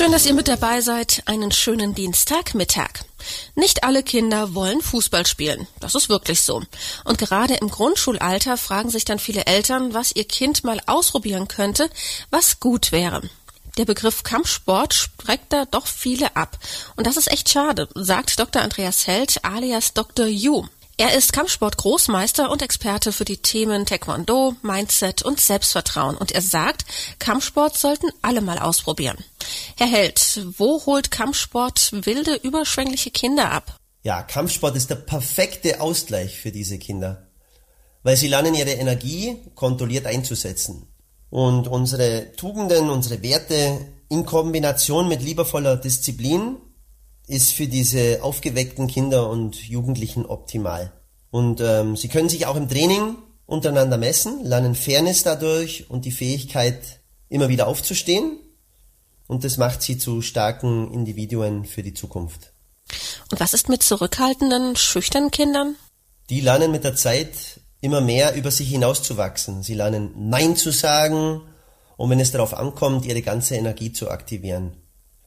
Schön, dass ihr mit dabei seid. Einen schönen Dienstagmittag. Nicht alle Kinder wollen Fußball spielen. Das ist wirklich so. Und gerade im Grundschulalter fragen sich dann viele Eltern, was ihr Kind mal ausprobieren könnte, was gut wäre. Der Begriff Kampfsport streckt da doch viele ab. Und das ist echt schade, sagt Dr. Andreas Held alias Dr. Yu. Er ist Kampfsport-Großmeister und Experte für die Themen Taekwondo, Mindset und Selbstvertrauen. Und er sagt, Kampfsport sollten alle mal ausprobieren. Herr Held, wo holt Kampfsport wilde, überschwängliche Kinder ab? Ja, Kampfsport ist der perfekte Ausgleich für diese Kinder, weil sie lernen ihre Energie kontrolliert einzusetzen. Und unsere Tugenden, unsere Werte in Kombination mit liebevoller Disziplin ist für diese aufgeweckten Kinder und Jugendlichen optimal. Und ähm, sie können sich auch im Training untereinander messen, lernen Fairness dadurch und die Fähigkeit, immer wieder aufzustehen. Und das macht sie zu starken Individuen für die Zukunft. Und was ist mit zurückhaltenden, schüchternen Kindern? Die lernen mit der Zeit immer mehr über sich hinauszuwachsen. Sie lernen Nein zu sagen und wenn es darauf ankommt, ihre ganze Energie zu aktivieren.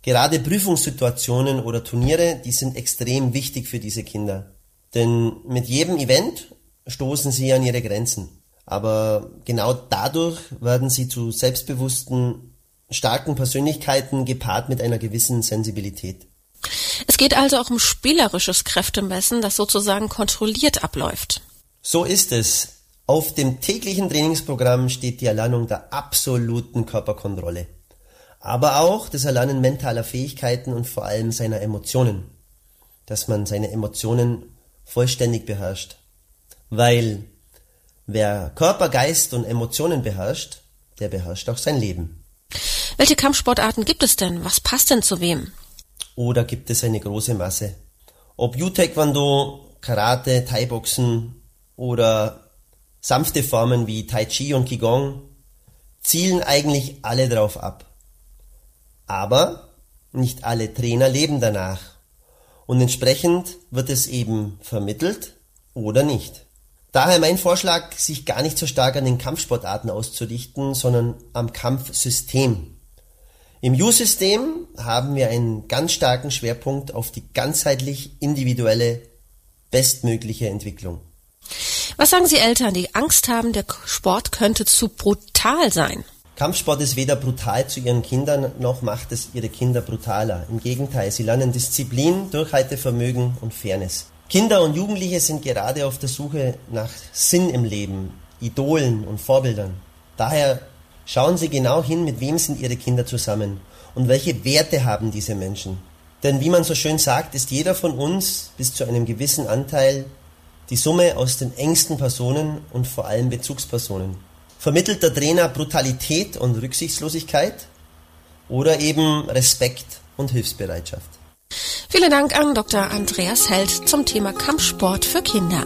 Gerade Prüfungssituationen oder Turniere, die sind extrem wichtig für diese Kinder. Denn mit jedem Event stoßen sie an ihre Grenzen. Aber genau dadurch werden sie zu selbstbewussten, starken Persönlichkeiten gepaart mit einer gewissen Sensibilität. Es geht also auch um spielerisches Kräftemessen, das sozusagen kontrolliert abläuft. So ist es. Auf dem täglichen Trainingsprogramm steht die Erlernung der absoluten Körperkontrolle aber auch das Erlernen mentaler Fähigkeiten und vor allem seiner Emotionen, dass man seine Emotionen vollständig beherrscht. Weil wer Körper, Geist und Emotionen beherrscht, der beherrscht auch sein Leben. Welche Kampfsportarten gibt es denn? Was passt denn zu wem? Oder gibt es eine große Masse? Ob Yu-Taekwondo, Karate, Thai-Boxen oder sanfte Formen wie Tai Chi und Qigong zielen eigentlich alle darauf ab. Aber nicht alle Trainer leben danach. Und entsprechend wird es eben vermittelt oder nicht. Daher mein Vorschlag, sich gar nicht so stark an den Kampfsportarten auszurichten, sondern am Kampfsystem. Im U-System haben wir einen ganz starken Schwerpunkt auf die ganzheitlich individuelle, bestmögliche Entwicklung. Was sagen Sie Eltern, die Angst haben, der Sport könnte zu brutal sein? Kampfsport ist weder brutal zu ihren Kindern, noch macht es ihre Kinder brutaler. Im Gegenteil, sie lernen Disziplin, Durchhaltevermögen und Fairness. Kinder und Jugendliche sind gerade auf der Suche nach Sinn im Leben, Idolen und Vorbildern. Daher schauen Sie genau hin, mit wem sind Ihre Kinder zusammen und welche Werte haben diese Menschen. Denn wie man so schön sagt, ist jeder von uns bis zu einem gewissen Anteil die Summe aus den engsten Personen und vor allem Bezugspersonen. Vermittelt der Trainer Brutalität und Rücksichtslosigkeit oder eben Respekt und Hilfsbereitschaft? Vielen Dank an Dr. Andreas Held zum Thema Kampfsport für Kinder.